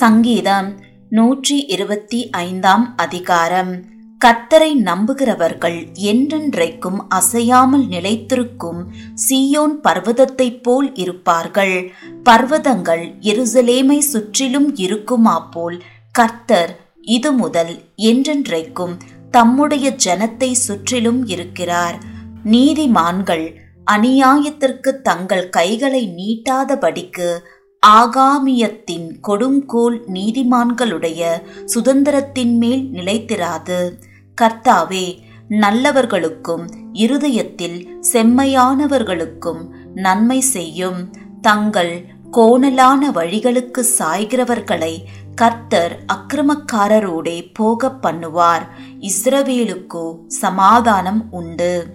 சங்கீதம் நூற்றி இருபத்தி ஐந்தாம் அதிகாரம். கத்தரை நம்புகிறவர்கள் என்றென்றைக்கும் அசையாமல் நிலைத்திருக்கும் சீயோன் பர்வதத்தைப் போல் இருப்பார்கள். பர்வதங்கள் எருசலேமை சுற்றிலும் இருக்குமா போல் கர்த்தர் இது முதல் என்றென்றைக்கும் தம்முடைய ஜனத்தை சுற்றிலும் இருக்கிறார். நீதிமான்கள் அநியாயத்திற்கு தங்கள் கைகளை நீட்டாதபடிக்கு ஆகாமியத்தின் கொடுங்கோல் நீதிமான்களுடைய சுதந்திரத்தின் மேல் நிலைத்திராது. கர்த்தாவே நல்லவர்களுக்கும் இருதயத்தில் செம்மையானவர்களுக்கும் நன்மை செய்யும். தங்கள் கோணலான வழிகளுக்கு சாய்கிறவர்களை கர்த்தர் அக்கிரமக்காரரோடே போக பண்ணுவார். இஸ்ரவேலுக்கோ சமாதானம் உண்டு.